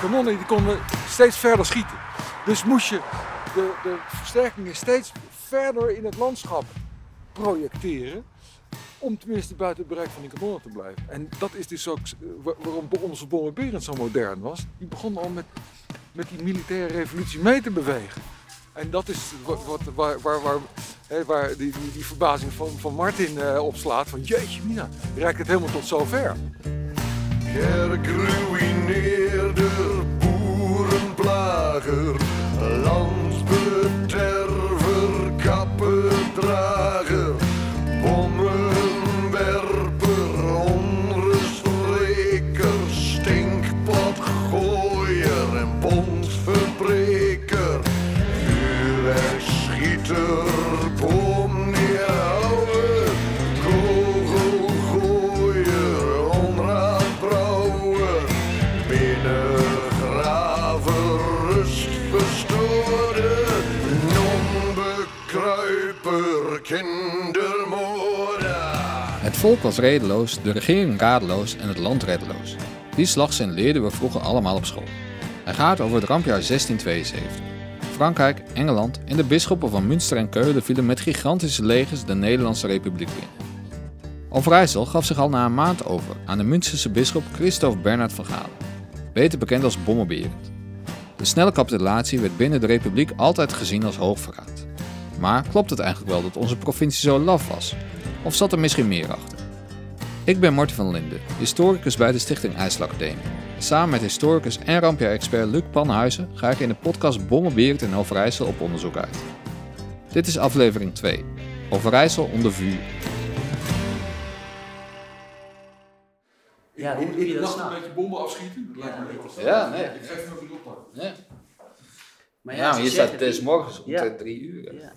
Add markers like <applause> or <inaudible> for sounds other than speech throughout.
kanonnen die konden steeds verder schieten. Dus moest je de, de versterkingen steeds verder in het landschap projecteren. Om tenminste buiten het bereik van die kanonnen te blijven. En dat is dus ook eh, wa- waarom onze bommenberend zo modern was. Die begon al met, met die militaire revolutie mee te bewegen. En dat is wat, wat, waar, waar, waar, hè, waar die, die, die verbazing van, van Martin eh, opslaat. Van jeetje mina, reikt het helemaal tot zover. Boerenplager, landsbederver, kappendrager, volk was redeloos, de regering radeloos en het land reddeloos. Die slagzin leerden we vroeger allemaal op school. Hij gaat over het rampjaar 1672. Frankrijk, Engeland en de bisschoppen van Münster en Keulen vielen met gigantische legers de Nederlandse Republiek binnen. Overijssel gaf zich al na een maand over aan de Münsterse bisschop Christophe Bernard van Galen, beter bekend als Bommenberend. De snelle capitulatie werd binnen de Republiek altijd gezien als hoogverraad. Maar klopt het eigenlijk wel dat onze provincie zo laf was? Of zat er misschien meer achter? Ik ben Martin van Linden, historicus bij de Stichting IJsselacademie. Samen met historicus en rampjaar-expert Luc Panhuizen ga ik in de podcast Bommenberend in Overijssel op onderzoek uit. Dit is aflevering 2. Overijssel onder vuur. Ja, dat nacht s'nachts? een beetje bommen afschieten, dat lijkt me heel verstandig. Ja, nee. Ik geef hem een bedoel Ja, Maar ja je zeggen staat des morgens om Ja. drie uur. Ja.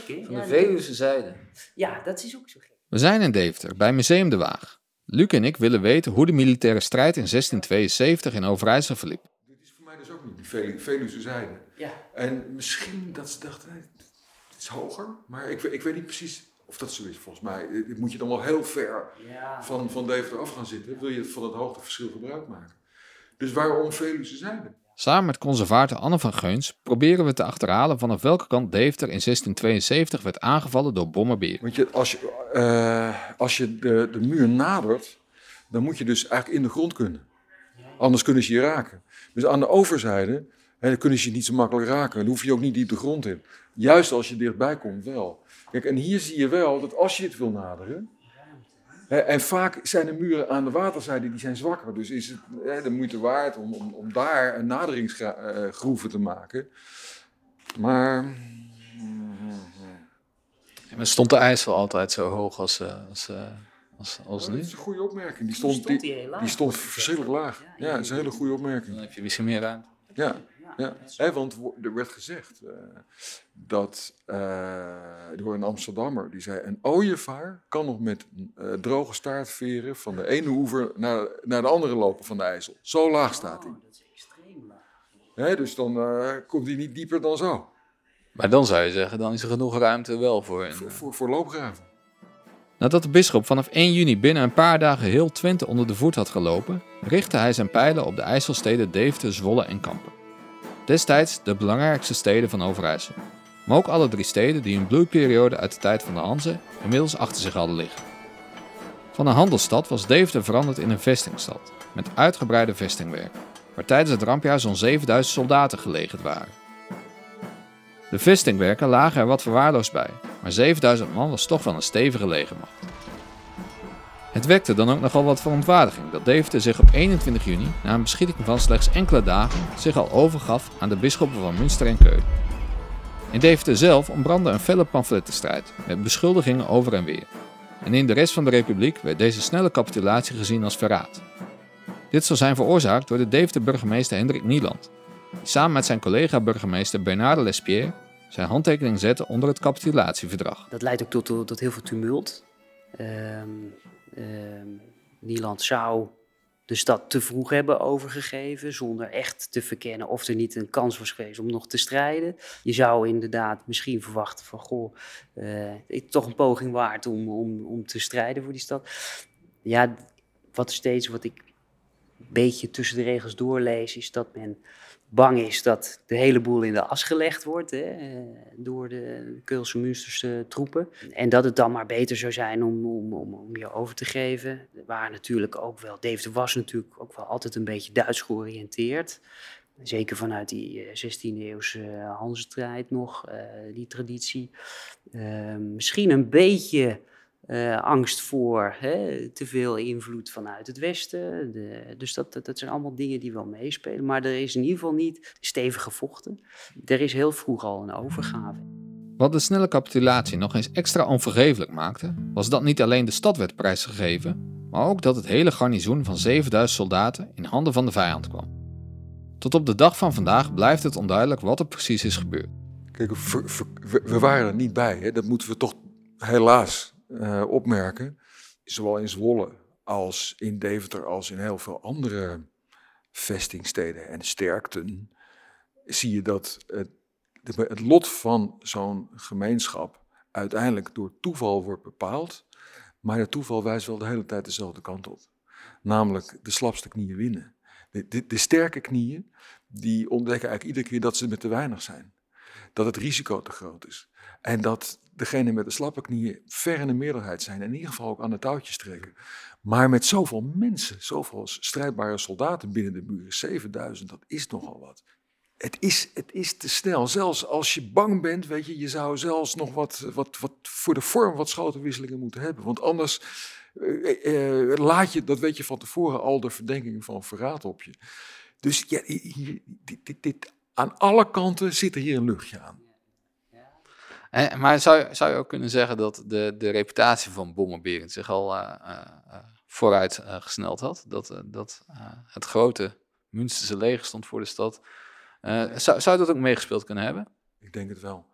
Van Ja, de Veluwse zijde. Ja, dat is ook zo gek. We zijn in Deventer, bij Museum de Waag. Luc en ik willen weten hoe de militaire strijd in 1672 in Overijssel verliep. Dit is voor mij dus ook niet die Velu- Veluwse zijde. Ja. En misschien dat ze dachten, het is hoger. Maar ik, weet- ik weet niet precies of dat zo is. Volgens mij eh, moet je dan wel heel ver Ja. van, van Deventer af gaan zitten. Wil je van het hoogteverschil gebruik maken. Dus waarom Veluwse zijde? Samen met conservator Anne van Geuns proberen we te achterhalen vanaf welke kant Deventer in 1672 werd aangevallen door bommenberen. Want je, als je, eh, als je de, de muur nadert, dan moet je dus eigenlijk in de grond kunnen. Anders kunnen ze je raken. Dus aan de overzijde hè, kunnen ze je niet zo makkelijk raken. Dan hoef je ook niet diep de grond in. Juist als je dichtbij komt wel. Kijk, en hier zie je wel dat als je het wil naderen... en vaak zijn de muren aan de waterzijde die zijn zwakker. Dus is het hè, de moeite waard om, om, om daar een naderingsgroeven te maken. Maar... Maar stond de IJssel altijd zo hoog als, eh, als, eh, als, als Dat nu? is een goede opmerking. Die stond, die, die heel laag. die stond verschrikkelijk laag. Ja, Ja, dat is een hele goede opmerking. Dan heb je misschien meer ruimte. Ja, ja. Hè, want er werd gezegd eh, dat eh, door een Amsterdammer, die zei: een ooievaar kan nog met eh, droge staartveren van de ene oever naar, naar de andere lopen van de IJssel. Zo laag staat hij. Oh, dat is extreem laag. Hè, dus dan eh, komt hij niet dieper dan zo. Maar dan zou je zeggen, dan is er genoeg ruimte wel voor. een, Voor, eh, voor, voor loopgraven. Nadat de bisschop vanaf 1 juni binnen een paar dagen heel Twente onder de voet had gelopen, richtte hij zijn pijlen op de IJsselsteden Deventer, Zwolle en Kampen. Destijds de belangrijkste steden van Overijssel. Maar ook alle drie steden die een bloeiperiode uit de tijd van de Hanze inmiddels achter zich hadden liggen. Van een handelsstad was Deventer veranderd in een vestingstad, met uitgebreide vestingwerken, waar tijdens het rampjaar zo'n 7000 soldaten gelegerd waren. De vestingwerken lagen er wat verwaarloosd bij, maar 7000 man was toch wel een stevige legermacht. Het wekte dan ook nogal wat verontwaardiging dat Deventer zich op 21 juni, na een beschieting van slechts enkele dagen, zich al overgaf aan de bisschoppen van Münster en Keulen. In Deventer zelf ontbrandde een felle pamflettenstrijd, met beschuldigingen over en weer. En in de rest van de republiek werd deze snelle capitulatie gezien als verraad. Dit zou zijn veroorzaakt door de Deventer burgemeester Hendrik Nieland, die samen met zijn collega-burgemeester Bernard Lespierre zijn handtekening zette onder het capitulatieverdrag. Dat leidt ook tot, tot, heel veel tumult. Ehm, Nieland zou de stad te vroeg hebben overgegeven, zonder echt te verkennen of er niet een kans was geweest om nog te strijden. Je zou inderdaad misschien verwachten van, goh, is toch een poging waard om, om, om te strijden voor die stad. Ja, wat steeds wat ik beetje tussen de regels doorlees, is dat men bang is dat de hele boel in de as gelegd wordt hè, eh, door de Keulse Münsterse troepen. En dat het dan maar beter zou zijn om, om, om, om je over te geven. Waar natuurlijk ook wel, was natuurlijk ook wel altijd een beetje Duits georiënteerd. Zeker vanuit die eh, 16e eeuwse Hansestrijd nog, eh, die traditie. Eh, misschien een beetje eh, angst voor hè, te veel invloed vanuit het Westen. De, dus dat, dat, dat zijn allemaal dingen die wel meespelen. Maar er is in ieder geval niet stevig gevochten. Er is heel vroeg al een overgave. Wat de snelle capitulatie nog eens extra onvergeeflijk maakte, was dat niet alleen de stad werd prijsgegeven, maar ook dat het hele garnizoen van 7000 soldaten in handen van de vijand kwam. Tot op de dag van vandaag blijft het onduidelijk wat er precies is gebeurd. Kijk, we, we waren er niet bij. Hè? Dat moeten we toch helaas eh, opmerken. Zowel in Zwolle als in Deventer als in heel veel andere vestingsteden en sterkten zie je dat het, het lot van zo'n gemeenschap uiteindelijk door toeval wordt bepaald. Maar het toeval wijst wel de hele tijd dezelfde kant op. Namelijk de slapste knieën winnen. De, de, de sterke knieën die ontdekken eigenlijk iedere keer dat ze met te weinig zijn dat het risico te groot is. En dat degene met de slappe knieën ver in de meerderheid zijn. En in ieder geval ook aan de touwtjes trekken. Maar met zoveel mensen, zoveel strijdbare soldaten binnen de muren, 7000, dat is nogal wat. Het is, het is te snel. Zelfs als je bang bent, weet je, je zou zelfs nog wat, wat, wat voor de vorm wat schotenwisselingen moeten hebben. Want anders eh, eh, laat je, dat weet je van tevoren, al de verdenkingen van verraad op je. Dus ja, dit, dit, dit, aan alle kanten zit er hier een luchtje aan. En, maar zou, zou je ook kunnen zeggen dat de, de reputatie van Bommenberend zich al eh, eh, eh, vooruit eh, gesneld had? Dat, eh, dat eh, het grote Münsterse leger stond voor de stad. Eh, zou, zou dat ook meegespeeld kunnen hebben? Ik denk het wel.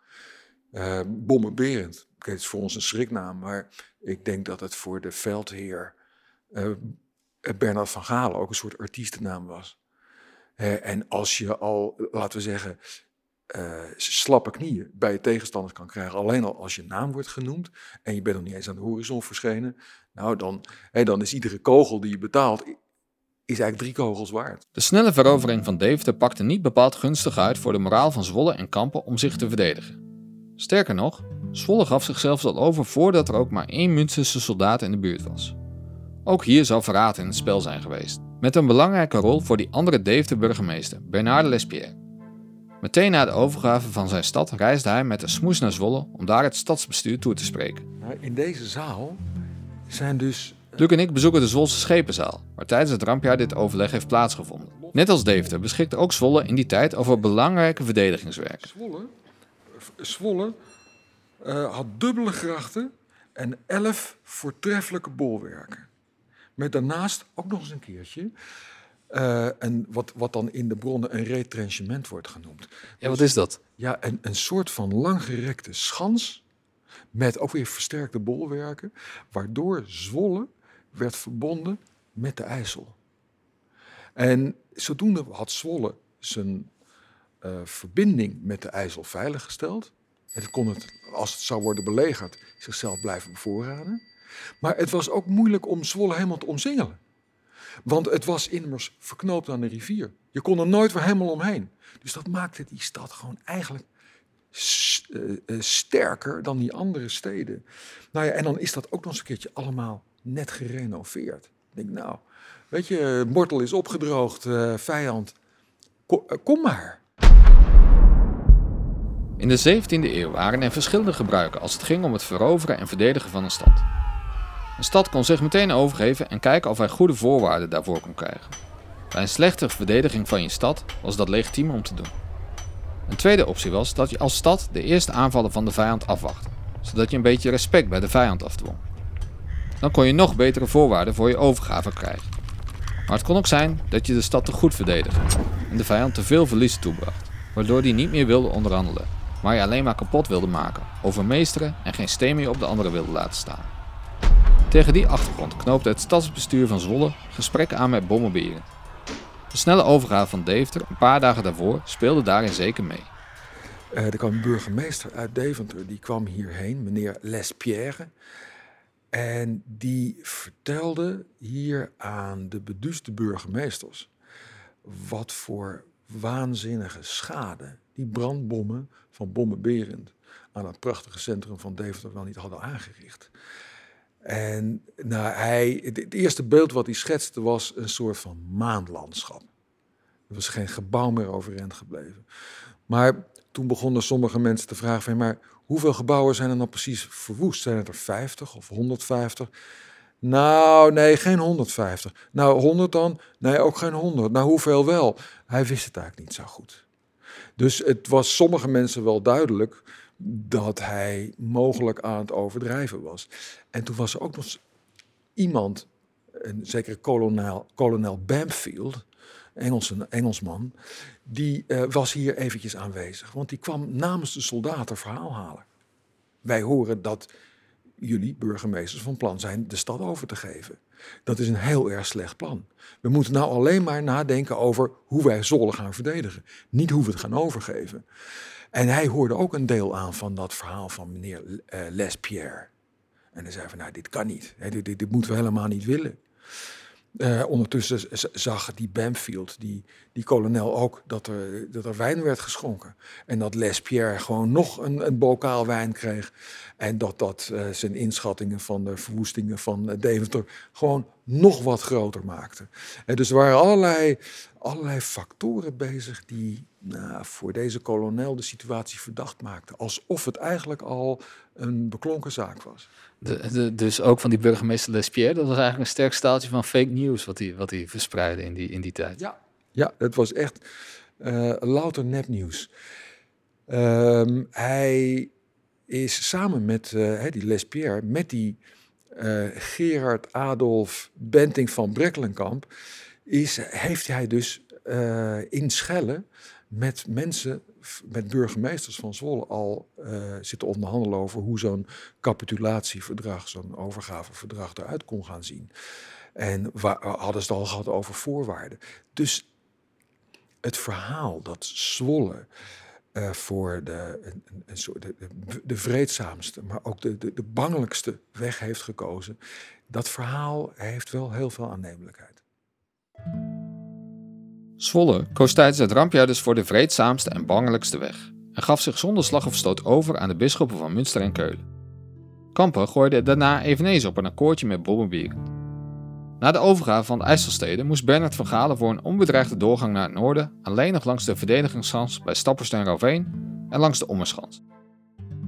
Eh Bommenberend, oké, het is voor ons een schriknaam, maar ik denk dat het voor de veldheer eh Bernard van Galen ook een soort artiestennaam was. Eh, en als je al, laten we zeggen, eh, slappe knieën bij je tegenstanders kan krijgen, alleen al als je naam wordt genoemd en je bent nog niet eens aan de horizon verschenen, nou dan, dan is iedere kogel die je betaalt, is eigenlijk drie kogels waard. De snelle verovering van Deventer pakte niet bepaald gunstig uit voor de moraal van Zwolle en Kampen om zich te verdedigen. Sterker nog, Zwolle gaf zichzelf al over voordat er ook maar één Münsterse soldaat in de buurt was. Ook hier zou verraad in het spel zijn geweest, met een belangrijke rol voor die andere Deventer burgemeester, Bernard de Lespierre. Meteen na de overgave van zijn stad reisde hij met een smoes naar Zwolle om daar het stadsbestuur toe te spreken. In deze zaal zijn dus Luc en ik bezoeken de Zwolse schepenzaal, waar tijdens het rampjaar dit overleg heeft plaatsgevonden. Net als Deventer beschikte ook Zwolle in die tijd over belangrijke verdedigingswerken. Zwolle, Zwolle eh, had dubbele grachten en elf voortreffelijke bolwerken. Met daarnaast ook nog eens een keertje een, wat, wat dan in de bronnen een retrenchement wordt genoemd. Ja, wat is dat? Ja, een, een soort van langgerekte schans met ook weer versterkte bolwerken, waardoor Zwolle werd verbonden met de IJssel. En zodoende had Zwolle zijn eh, verbinding met de IJssel veiliggesteld. Het kon het, als het zou worden belegerd, zichzelf blijven bevoorraden. Maar het was ook moeilijk om Zwolle helemaal te omsingelen. Want het was immers verknoopt aan de rivier. Je kon er nooit weer helemaal omheen. Dus dat maakte die stad gewoon eigenlijk eh, eh, sterker dan die andere steden. Nou ja, en dan is dat ook nog eens een keertje allemaal net gerenoveerd. Ik denk, nou, weet je, mortel is opgedroogd, eh, vijand, ko- kom maar. In de 17e eeuw waren er verschillende gebruiken als het ging om het veroveren en verdedigen van een stad. Een stad kon zich meteen overgeven en kijken of hij goede voorwaarden daarvoor kon krijgen. Bij een slechte verdediging van je stad was dat legitiem om te doen. Een tweede optie was dat je als stad de eerste aanvallen van de vijand afwachtte, zodat je een beetje respect bij de vijand afdwong. Dan kon je nog betere voorwaarden voor je overgave krijgen. Maar het kon ook zijn dat je de stad te goed verdedigde en de vijand te veel verlies toebracht, waardoor die niet meer wilde onderhandelen, maar je alleen maar kapot wilde maken, overmeesteren en geen steen meer op de andere wilde laten staan. Tegen die achtergrond knoopte het stadsbestuur van Zwolle gesprekken aan met Bommelberen. De snelle overgave van Deventer een paar dagen daarvoor speelde daarin zeker mee. Eh, er kwam een burgemeester uit Deventer, die kwam hierheen, meneer Lespierre. En die vertelde hier aan de beduusde burgemeesters wat voor waanzinnige schade die brandbommen van Bommenberend aan het prachtige centrum van Deventer wel niet hadden aangericht. En nou, hij, het, eerste beeld wat hij schetste was een soort van maanlandschap. Er was geen gebouw meer overeind gebleven. Maar toen begonnen sommige mensen te vragen van, maar hoeveel gebouwen zijn er nou precies verwoest? Zijn het er 50 of 150? Nou, nee, geen 150. Nou, 100 dan? Nee, ook geen 100. Nou, hoeveel wel? Hij wist het eigenlijk niet zo goed. Dus het was sommige mensen wel duidelijk dat hij mogelijk aan het overdrijven was. En toen was er ook nog iemand, een zekere kolonel, kolonel Bamfield, Engelsman, die eh, was hier eventjes aanwezig. Want die kwam namens de soldaten verhaal halen. Wij horen dat jullie burgemeesters van plan zijn de stad over te geven. Dat is een heel erg slecht plan. We moeten nou alleen maar nadenken over hoe wij Zwolle gaan verdedigen. Niet hoe we het gaan overgeven. En hij hoorde ook een deel aan van dat verhaal van meneer eh, Lespierre. En hij zei van, nou, dit kan niet. Dit, dit, dit moeten we helemaal niet willen. Eh, ondertussen zag die Bamfield, die, die kolonel, ook dat er, dat er wijn werd geschonken. En dat Lespierre gewoon nog een, een bokaal wijn kreeg. En dat dat eh, zijn inschattingen van de verwoestingen van eh, Deventer gewoon nog wat groter maakte. En dus er waren allerlei, allerlei factoren bezig die nou, voor deze kolonel de situatie verdacht maakten. Alsof het eigenlijk al een beklonken zaak was. Dus ook van die burgemeester Lespierre, dat was eigenlijk een sterk staaltje van fake news wat hij wat hij verspreidde in die, in die tijd. Ja. Ja, het was echt eh, louter nepnieuws. Ehm, hij is samen met hè, die Lespierre, met die eh, Gerard Adolf Benting van Brekkelenkamp, is, heeft hij dus in Schelle met mensen, met burgemeesters van Zwolle al eh, zitten onderhandelen over hoe zo'n capitulatieverdrag, zo'n overgaveverdrag eruit kon gaan zien. En waar, hadden ze het al gehad over voorwaarden. Dus het verhaal dat Zwolle eh, voor de, een, soort, de, de vreedzaamste, maar ook de, de, de bangelijkste weg heeft gekozen, dat verhaal heeft wel heel veel aannemelijkheid. Zwolle koos tijdens het rampjaar dus voor de vreedzaamste en bangelijkste weg en gaf zich zonder slag of stoot over aan de bisschoppen van Münster en Keulen. Kampen gooide daarna eveneens op een akkoordje met Bommenbieren. Na de overgave van de IJsselsteden moest Bernard van Galen voor een onbedreigde doorgang naar het noorden alleen nog langs de verdedigingsschans bij Stappers en Raveen en langs de Ommerschans.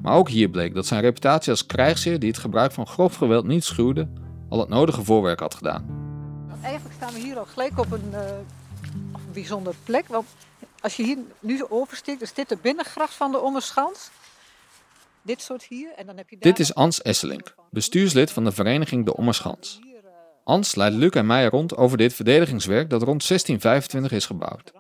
Maar ook hier bleek dat zijn reputatie als krijgsheer die het gebruik van grof geweld niet schuwde, al het nodige voorwerk had gedaan. Eigenlijk staan we hier al gelijk op een, eh, bijzondere plek. Want als je hier nu oversteekt, is dit de binnengracht van de Ommerschans. Dit soort hier. En dan heb je Dit is Ans Esselink, bestuurslid van de vereniging De Ommerschans. Ans leidt Luc en mij rond over dit verdedigingswerk dat rond 1625 is gebouwd.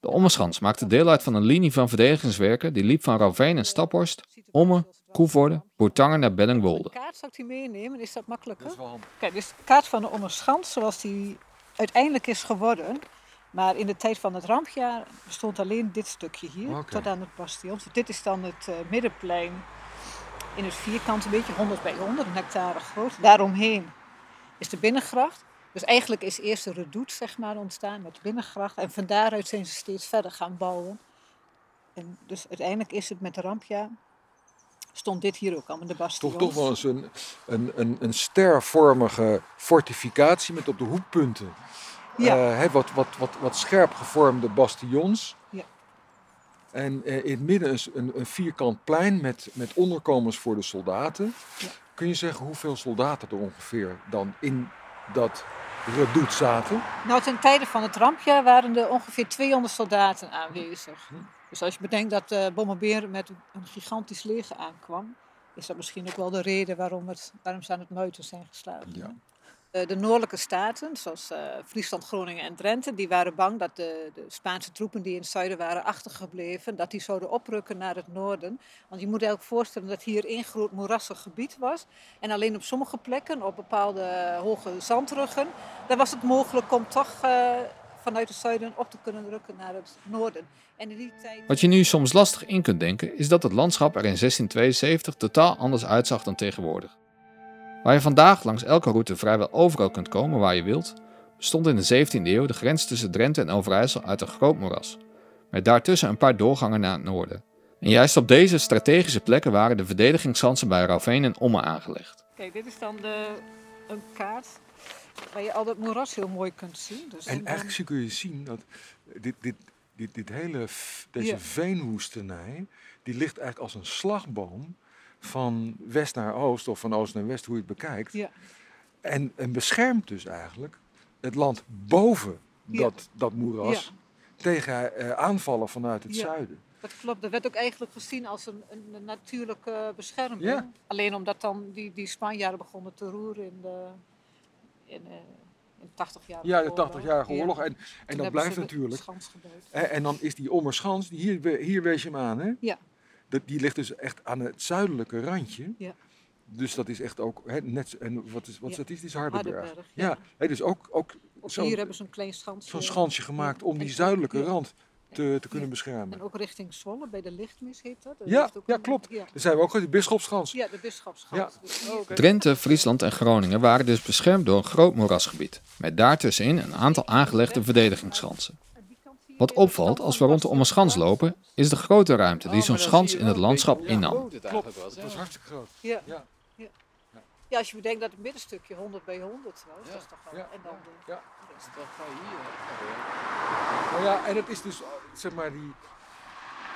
De Ommerschans maakte deel uit van een linie van verdedigingswerken die liep van Raveen en Staphorst, Omme, Koevoorde, Boertangen naar De Bellingwolde. kaart zou ik die meenemen, is dat makkelijker? wel handig. Kijk, dit is de kaart van de Ommerschans zoals die uiteindelijk is geworden. Maar in de tijd van het rampjaar bestond alleen dit stukje hier, tot aan het bastion. Dus dit is dan het eh, middenplein in het vierkant, een beetje 100 bij 100, een hectare groot. Daaromheen is de binnengracht. Dus eigenlijk is eerst de redoute zeg maar, ontstaan met de binnengracht. En van daaruit zijn ze steeds verder gaan bouwen. En dus uiteindelijk is het met de rampjaar, stond dit hier ook al, met de bastions. Toch, toch wel eens een, een, een, een stervormige fortificatie met op de hoekpunten Ja. eh, wat, wat, wat, wat scherp gevormde bastions. Ja. En eh, in het midden is een, een vierkant plein met, met onderkomens voor de soldaten. Ja. Kun je zeggen hoeveel soldaten er ongeveer dan in dat redoute zaten? Nou, ten tijde van het rampjaar waren er ongeveer 200 soldaten aanwezig. Dus als je bedenkt dat uh, Bommelbeer met een gigantisch leger aankwam, is dat misschien ook wel de reden waarom, het, waarom ze aan het muiten zijn geslagen. Ja. Uh, de noordelijke staten, zoals uh, Friesland, Groningen en Drenthe, die waren bang dat de, de, Spaanse troepen die in het zuiden waren achtergebleven, dat die zouden oprukken naar het noorden. Want je moet je ook voorstellen dat hier één groot moerassig gebied was. En alleen op sommige plekken, op bepaalde hoge zandruggen, daar was het mogelijk om toch vanuit het zuiden op te kunnen drukken naar het noorden. En in die tijd... Wat je nu soms lastig in kunt denken, is dat het landschap er in 1672 totaal anders uitzag dan tegenwoordig. Waar je vandaag langs elke route vrijwel overal kunt komen waar je wilt, bestond in de 17e eeuw de grens tussen Drenthe en Overijssel uit een groot moeras, met daartussen een paar doorgangen naar het noorden. En juist op deze strategische plekken waren de verdedigingsschansen bij Rauveen en Omme aangelegd. Kijk, dit is dan de, een kaart waar je al dat moeras heel mooi kunt zien. Dus En eigenlijk kun je zien dat dit, dit, dit, dit hele, deze Ja. veenwoestenij, die ligt eigenlijk als een slagboom van west naar oost of van oost naar west, hoe je het bekijkt. Ja. En, en beschermt dus eigenlijk het land boven Ja. dat, dat moeras tegen eh, aanvallen vanuit het Ja. zuiden. Dat klopt, dat werd ook eigenlijk gezien als een, een, natuurlijke bescherming. Ja. Alleen omdat dan die, die Spanjaarden begonnen te roeren in de, in, eh, in 80 jaar. Ja, de 80-jarige oorlog. En, en dat blijft natuurlijk. Hè, en dan is die Ommerschans, die hier, hier wees je hem aan, hè? Ja. Dat, die ligt dus echt aan het zuidelijke randje. Ja. Dus dat is echt ook, hè, net, zo- en wat is, wat Ja. is dat? is? Die is Hardenberg. Hardenberg, Ja, ja. hè, dus ook, ook zo'n hier hebben ze een klein schansje. zo'n schansje gemaakt om die En- zuidelijke rand te, te kunnen En beschermen. ook richting Zwolle, bij de lichtmis heet dat. Dat Ja, ook ja, een- klopt. Ja, Dan zijn we ook de Bisschopsschans. ja de bisschopschans. Ja. Dus Drenthe, Friesland en Groningen waren dus beschermd door een groot moerasgebied, met daartussenin een aantal aangelegde verdedigingsschansen. Wat opvalt als we rond de Ommerschans lopen, is de grote ruimte die zo'n schans in het landschap innam. Klopt, dat was hartstikke groot. Ja. Ja. Ja. Ja, als je bedenkt dat het middenstukje 100 bij 100 was, dat is toch wel. Ja. En dan de, Ja. Nou ja, en het is dus, zeg maar, die,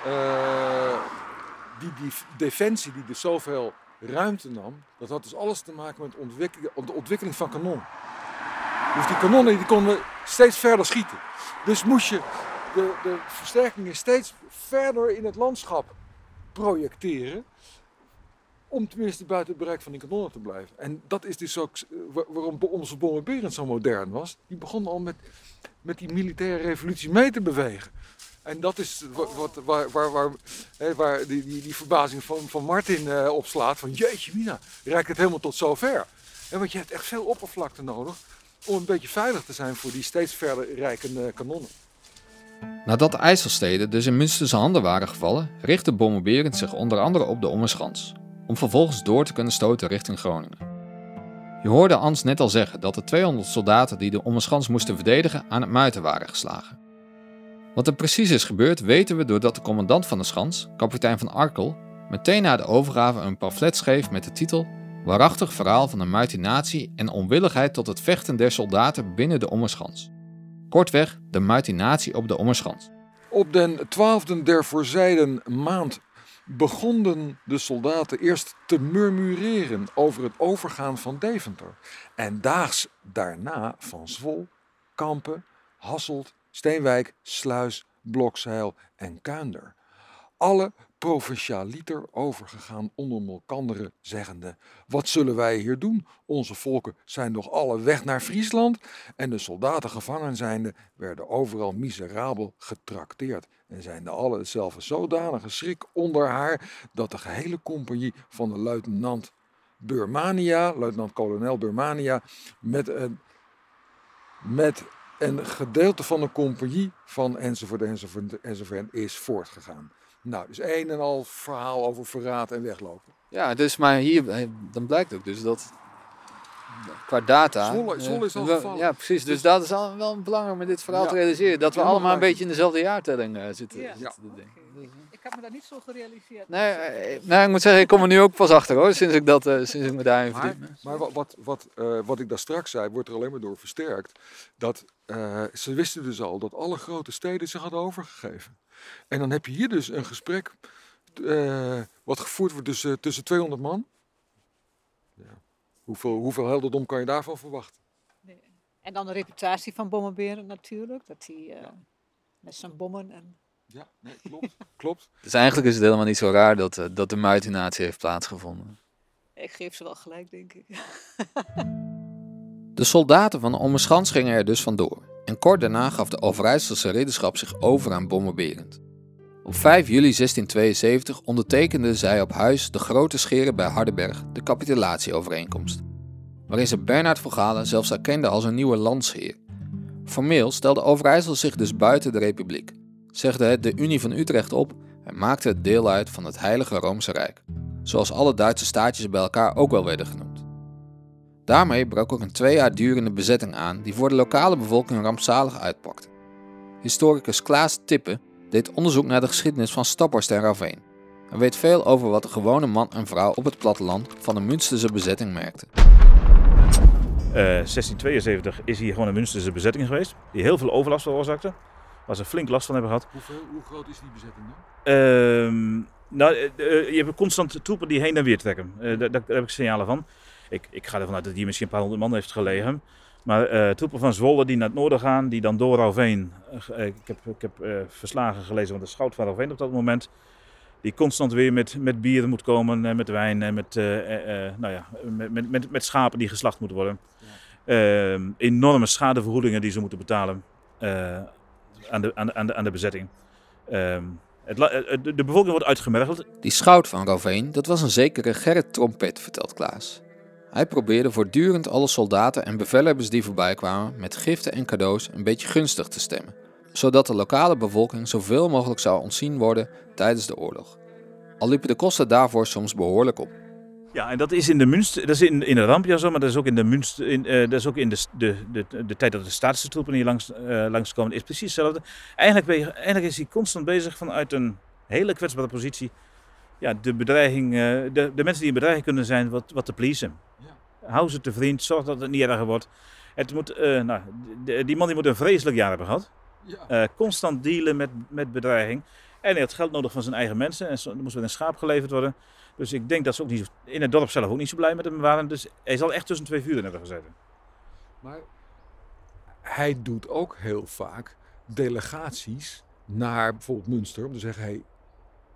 eh, die, die defensie die dus zoveel ruimte nam, dat had dus alles te maken met ontwikkeling, de ontwikkeling van kanonnen. Dus die kanonnen die konden steeds verder schieten. Dus moest je de, de versterkingen steeds verder in het landschap projecteren. Om tenminste buiten het bereik van die kanonnen te blijven. En dat is dus ook eh, wa- waarom onze bombarderen zo modern was. Die begon al met, met die militaire revolutie mee te bewegen. En dat is wa- wat, waar, waar, waar, waar die, die, die verbazing van, van Martin eh, op slaat. Van jeetje mina, reikt het helemaal tot zover. En want je hebt echt veel oppervlakte nodig om een beetje veilig te zijn voor die steeds verder rijkende kanonnen. Nadat de IJsselsteden dus in Münsterse handen waren gevallen, richtte Bommelberend zich onder andere op de Ommerschans, om vervolgens door te kunnen stoten richting Groningen. Je hoorde Ans net al zeggen dat de 200 soldaten die de Ommerschans moesten verdedigen aan het muiten waren geslagen. Wat er precies is gebeurd weten we doordat de commandant van de schans, kapitein van Arkel, meteen na de overgave een pamflet schreef met de titel Waarachtig verhaal van de mutinatie en onwilligheid tot het vechten der soldaten binnen de Ommerschans. Kortweg, de mutinatie op de Ommerschans. Op den twaalfde der voorzijden maand begonnen de soldaten eerst te murmureren over het overgaan van Deventer. En daags daarna van Zwol, Kampen, Hasselt, Steenwijk, Sluis, Blokzeil en Kuinder. Alle provincialiter overgegaan onder elkanderen, zeggende: Wat zullen wij hier doen? Onze volken zijn nog alle weg naar Friesland. En de soldaten gevangen zijnde werden overal miserabel getrakteerd. En zijnde alle hetzelfde zodanige schrik onder haar dat de gehele compagnie van de luitenant Burmania, luitenant-kolonel Burmania, met een, met een gedeelte van de compagnie van enzovoort, enzovoort, enzovoort is voortgegaan. Nou, dus een en al verhaal over verraad en weglopen. Ja, dus maar hier, eh, dan blijkt ook dus dat qua data... Zwolle- eh, Zwolle is al gevallen. Ja, precies. Dus dat is al wel belangrijk met dit verhaal Ja. te realiseren. Dat we allemaal een beetje in dezelfde jaartelling eh, zitten. Ja. zitten Ja. Ik heb me daar niet zo gerealiseerd. Nee, eh, nee, ik moet zeggen, ik kom er nu ook pas achter hoor, sinds ik, dat, eh, sinds ik me daarin Maar, verdiep. maar wat, wat, wat, eh, wat ik daar straks zei, wordt er alleen maar door versterkt. Dat eh, ze wisten dus al dat alle grote steden zich hadden overgegeven. En dan heb je hier dus een gesprek eh, wat gevoerd wordt tussen, tussen 200 man. Ja. Hoeveel, hoeveel helderdom kan je daarvan verwachten? Nee. En dan de reputatie van Bommenberen natuurlijk. Dat hij eh, met zijn bommen en... Ja, nee, klopt. <laughs> klopt. Dus eigenlijk is het helemaal niet zo raar dat, eh, dat de mutinatie heeft plaatsgevonden. Ik geef ze wel gelijk, denk ik. <laughs> De soldaten van de Ommerschans gingen er dus vandoor. En kort daarna gaf de Overijsselse ridderschap zich over aan Bommenberend. Op 5 juli 1672 ondertekenden zij op huis de Grote Scheren bij Hardenberg de capitulatieovereenkomst, waarin ze Bernard van Galen zelfs erkende als een nieuwe landsheer. Formeel stelde Overijssel zich dus buiten de republiek, zegde het de Unie van Utrecht op en maakte het deel uit van het Heilige Roomse Rijk, zoals alle Duitse staatjes bij elkaar ook wel werden genoemd. Daarmee brak ook een twee jaar durende bezetting aan die voor de lokale bevolking rampzalig uitpakte. Historicus Klaas Tippe deed onderzoek naar de geschiedenis van Staphorst en Raveen en weet veel over wat de gewone man en vrouw op het platteland van de Münsterse bezetting merkte. Eh, 1672 is hier gewoon een Münsterse bezetting geweest, die heel veel overlast veroorzaakte. Waar ze flink last van hebben gehad. Hoeveel, hoe groot is die bezetting dan? Ehm, nou, eh, eh, je hebt constant troepen die heen en weer trekken. Eh, daar, daar heb ik signalen van. Ik, ik ga ervan uit dat hier misschien een paar honderd man heeft gelegen. Maar eh, troepen van Zwolle die naar het noorden gaan, die dan door Raveen. eh, ik heb, ik heb eh, verslagen gelezen van de schout van Raveen op dat moment. Die constant weer met, met bier moet komen, en met wijn en met, eh, eh, eh, nou ja, met, met, met, met schapen die geslacht moeten worden. Ehm, enorme schadevergoedingen die ze moeten betalen eh, aan, de, bezetting. Ehm, het, eh, de, de bevolking wordt uitgemergeld. Die schout van Roveen, dat was een zekere Gerrit Trompet, vertelt Klaas. Hij probeerde voortdurend alle soldaten en bevelhebbers die voorbij kwamen met giften en cadeaus een beetje gunstig te stemmen, zodat de lokale bevolking zoveel mogelijk zou ontzien worden tijdens de oorlog. Al liepen de kosten daarvoor soms behoorlijk op. Ja, en dat is in de Münster, dat is in, in de rampjaar zo, maar dat is ook in de Münster, in, eh, dat is ook in de, de, de, de tijd dat de staatse troepen hier langs, eh langskomen, is precies hetzelfde. Eigenlijk, je, eigenlijk is hij constant bezig vanuit een hele kwetsbare positie. Ja, de bedreiging, eh, de, de mensen die in bedreiging kunnen zijn, wat, wat te pleasen. Hou ze te vriend, zorg dat het niet erger wordt. Het moet, nou, de- die man die moet een vreselijk jaar hebben gehad. Ja. Constant dealen met, met bedreiging. En hij had geld nodig van zijn eigen mensen. En er moest weer een schaap geleverd worden. Dus ik denk dat ze ook niet, zo- in het dorp zelf ook niet zo blij met hem waren. Dus hij zal echt tussen twee vuren hebben gezeten. Maar hij doet ook heel vaak delegaties naar bijvoorbeeld Münster. Om te zeggen, hey,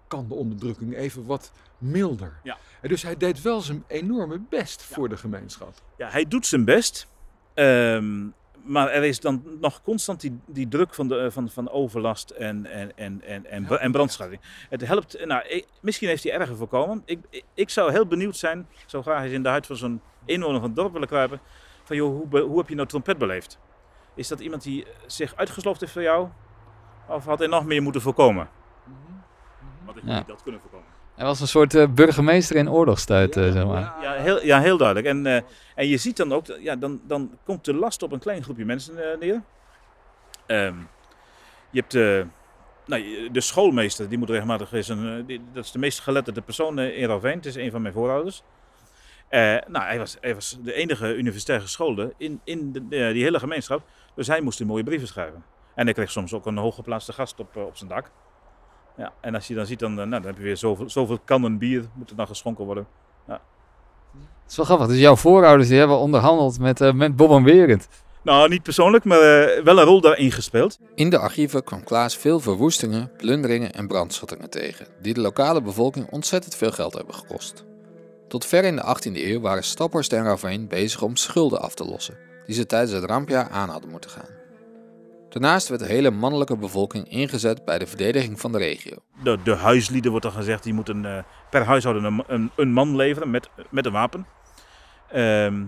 kan de onderdrukking even wat milder? Ja. En dus hij deed wel zijn enorme best voor de gemeenschap. Ja, hij doet zijn best. Ehm, maar er is dan nog constant die, die druk van, de, van, van overlast en, en, en, en, en, en. Het helpt, nou, ik- misschien heeft hij erger voorkomen. Ik, ik, ik zou heel benieuwd zijn, ik zou graag eens in de huid van zo'n inwoner van het dorp willen kruipen. Van joh, hoe, hoe heb je nou trompet beleefd? Is dat iemand die zich uitgesloofd heeft voor jou? Of had hij nog meer moeten voorkomen? Wat ik Ja. niet had kunnen voorkomen. Hij was een soort eh, burgemeester in oorlogstijd, eh, zeg maar. Ja, heel, ja, heel duidelijk. En, eh, en je ziet dan ook, ja, dan, dan komt de last op een klein groepje mensen neer. Ehm, je hebt de, nou, de schoolmeester, die moet regelmatig is een, die- dat is de meest geletterde persoon in Ravijn. Het is een van mijn voorouders. Nou, hij was, hij was de enige universitair geschoolde in, in de, die hele gemeenschap. Dus hij moest die mooie brieven schrijven. En hij kreeg soms ook een hooggeplaatste gast op, op zijn dak. Ja, en als je dan ziet, dan, eh, nou, dan heb je weer zoveel, zoveel kannen bier, moet er dan geschonken worden. Het is wel grappig. Dus jouw voorouders die hebben onderhandeld met, eh, met Bob en Berend. Nou, niet persoonlijk, maar eh, wel een rol daarin gespeeld. In de archieven kwam Klaas veel verwoestingen, plunderingen en brandschattingen tegen, die de lokale bevolking ontzettend veel geld hebben gekost. Tot ver in de 18e eeuw waren Staphorst en Raveen bezig om schulden af te lossen, die ze tijdens het rampjaar aan hadden moeten gaan. Daarnaast werd de hele mannelijke bevolking ingezet bij de verdediging van de regio. De, de huislieden wordt dan gezegd, die moeten eh, per huishouden een, een, man leveren met, met een wapen. Ehm,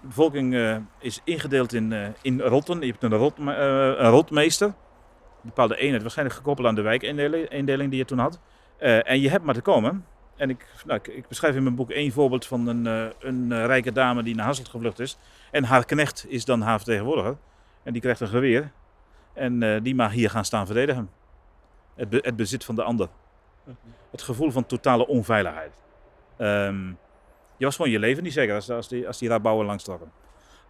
de bevolking eh, is ingedeeld in, eh, in rotten. Je hebt een, rot, een rotmeester. Een bepaalde eenheid, waarschijnlijk gekoppeld aan de wijkindeling die je toen had. En je hebt maar te komen. En ik, nou, ik, beschrijf in mijn boek één voorbeeld van een, een rijke dame die naar Hasselt gevlucht is. En haar knecht is dan haar vertegenwoordiger. En die krijgt een geweer. En eh, die mag hier gaan staan verdedigen. Het, be- het bezit van de ander. Het gevoel van totale onveiligheid. Ehm, je was gewoon je leven niet zeker als, als die, als die rabouwen langstrokken.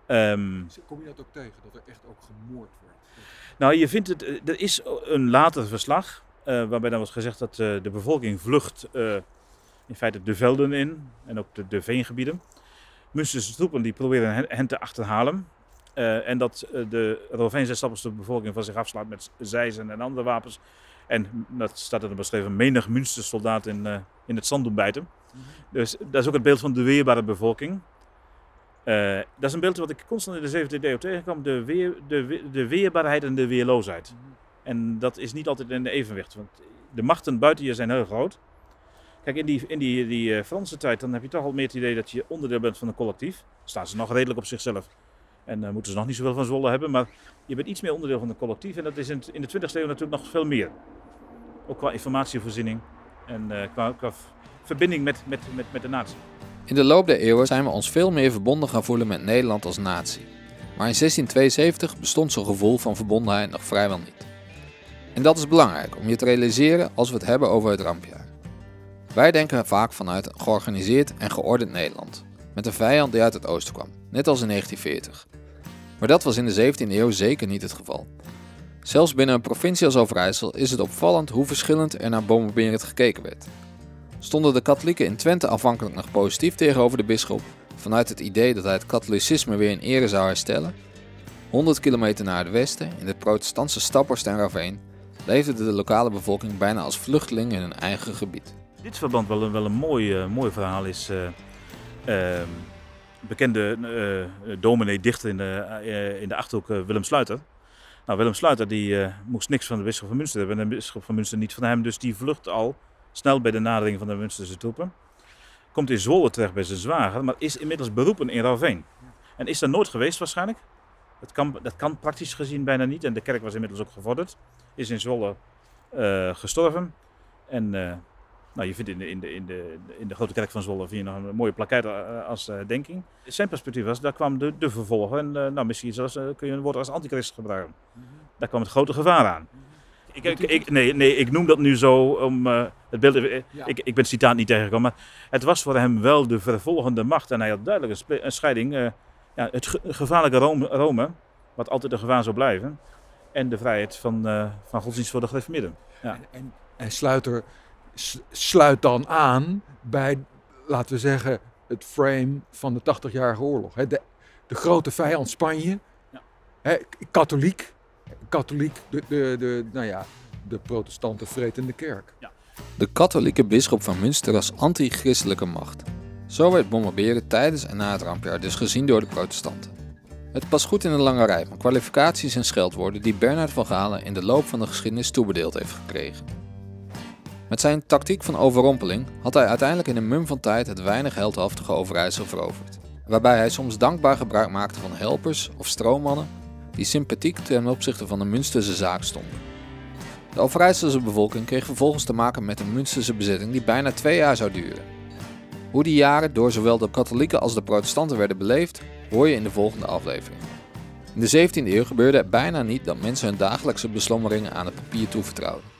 Ehm, Kom je dat ook tegen, dat er echt ook gemoord wordt? nou, je vindt het, eh, er is een later verslag eh, waarbij dan wordt gezegd dat de bevolking vlucht in feite de velden in en ook de, de veengebieden. Münsterse troepen die proberen hen, hen te achterhalen. Eh, en dat eh, de Roveense stappers de bevolking van zich afslaat met zeizen en andere wapens. En dat staat er dan beschreven, menig Münsterse soldaat in, eh, in het zand doen bijten. Dus dat is ook het beeld van de weerbare bevolking. Dat is een beeld wat ik constant in de 17e eeuw tegenkwam. De, weer, de, we- de weerbaarheid en de weerloosheid. En dat is niet altijd in evenwicht. Want de machten buiten je zijn heel groot. Kijk, in die, in die, die Franse tijd dan heb je toch al meer het idee dat je onderdeel bent van een collectief. Staan ze nog redelijk op zichzelf. En eh, moeten ze nog niet zoveel van Zwolle hebben. Maar je bent iets meer onderdeel van een collectief. En dat is in, de 20e eeuw natuurlijk nog veel meer. Ook qua informatievoorziening. En eh, qua, qua verbinding met, met, met, met de natie. In de loop der eeuwen zijn we ons veel meer verbonden gaan voelen met Nederland als natie. Maar in 1672 bestond zo'n gevoel van verbondenheid nog vrijwel niet. En dat is belangrijk om je te realiseren als we het hebben over het rampjaar. Wij denken vaak vanuit een georganiseerd en geordend Nederland, met een vijand die uit het oosten kwam, net als in 1940. Maar dat was in de 17e eeuw zeker niet het geval. Zelfs binnen een provincie als Overijssel is het opvallend hoe verschillend er naar Bommelberend gekeken werd. Stonden de katholieken in Twente aanvankelijk nog positief tegenover de bisschop, vanuit het idee dat hij het katholicisme weer in ere zou herstellen? 100 kilometer naar het westen, in de protestantse Staphorst en Raveen, leefde de lokale bevolking bijna als vluchteling in hun eigen gebied. dit verband wel een, wel een mooi, eh, mooi verhaal is. eh, ehm, bekende eh, dominee dichter in de, eh, in de Achterhoek, eh, Willem Sluiter. Nou, Willem Sluiter die, moest niks van de bisschop van Münster hebben en de bisschop van Münster niet van hem. Dus die vlucht al snel bij de nadering van de Münsterse troepen. Komt in Zwolle terecht bij zijn zwager, maar is inmiddels beroepen in Raveen. En is daar nooit geweest waarschijnlijk. Dat kan, dat kan praktisch gezien bijna niet. En de kerk was inmiddels ook gevorderd. Is in Zwolle gestorven. En nou, je vindt in de, in, de, in, de, in de grote kerk van Zwolle vind je nog een mooie plakket eh, als eh, denking. Zijn perspectief was, daar kwam de, de vervolger. En eh, nou, misschien zelfs, kun je een woord als antichrist gebruiken. Daar kwam het grote gevaar aan. Ik, ik, ik- nee, nee, ik noem dat nu zo om het beeld. Ja. Ik, ik ben het citaat niet tegengekomen, maar het was voor hem wel de vervolgende macht. En hij had duidelijk een, scheiding. ja, het ge- gevaarlijke Rome, Rome, wat altijd een gevaar zou blijven. En de vrijheid van, van godsdienst voor de gereformeerden. En, en, en Sluiter sluit dan aan bij, laten we zeggen, het frame van de 80-jarige oorlog. Hè, de, de grote vijand Spanje, Ja. hè, katholiek, katholiek, de, de, de, nou ja, de protestanten vretende kerk. De katholieke bisschop van Münster als anti-christelijke macht. Zo werd bombarderen tijdens en na het rampjaar dus gezien door de protestanten. Het past goed in een lange rij van kwalificaties en scheldwoorden die Bernard van Galen in de loop van de geschiedenis toebedeeld heeft gekregen. Met zijn tactiek van overrompeling had hij uiteindelijk in een mum van tijd het weinig heldhaftige Overijssel veroverd. Waarbij hij soms dankbaar gebruik maakte van helpers of stroommannen die sympathiek ten opzichte van de Münsterse zaak stonden. De Overijsselse bevolking kreeg vervolgens te maken met een Münsterse bezetting die bijna twee jaar zou duren. Hoe die jaren door zowel de katholieken als de protestanten werden beleefd, hoor je in de volgende aflevering. In de 17e eeuw gebeurde het bijna niet dat mensen hun dagelijkse beslommeringen aan het papier toevertrouwden.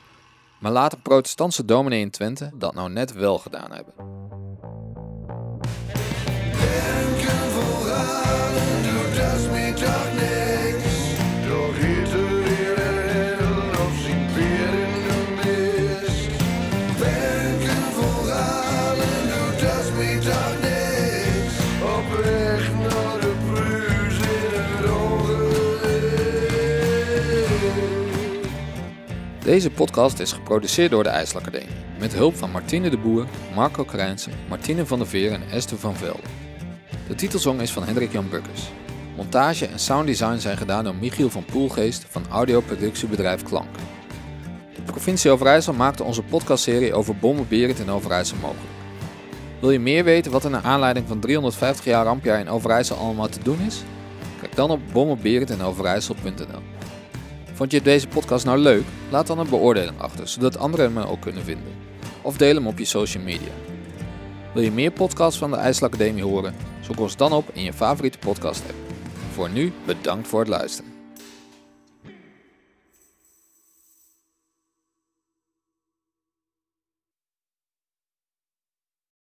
Maar laat protestantse dominee in Twente dat nou net wel gedaan hebben. Deze podcast is geproduceerd door de IJsselacademie, met hulp van Martine de Boer, Marco Krijnsen, Martine van der Veer en Esther van Velde. De titelsong is van Hendrik Jan Bukkers. Montage en sounddesign zijn gedaan door Michiel van Poelgeest van audioproductiebedrijf Klank. De provincie Overijssel maakte onze podcastserie over Bommenberend in Overijssel mogelijk. Wil je meer weten wat er naar aanleiding van 350 jaar rampjaar in Overijssel allemaal te doen is? Kijk dan op bommenberendinoverijssel.nl. Vond je deze podcast nou leuk? Laat dan een beoordeling achter, zodat anderen hem ook kunnen vinden. Of deel hem op je social media. Wil je meer podcasts van de IJssel Academie horen? Zoek ons dan op in je favoriete podcast app. Voor nu, bedankt voor het luisteren.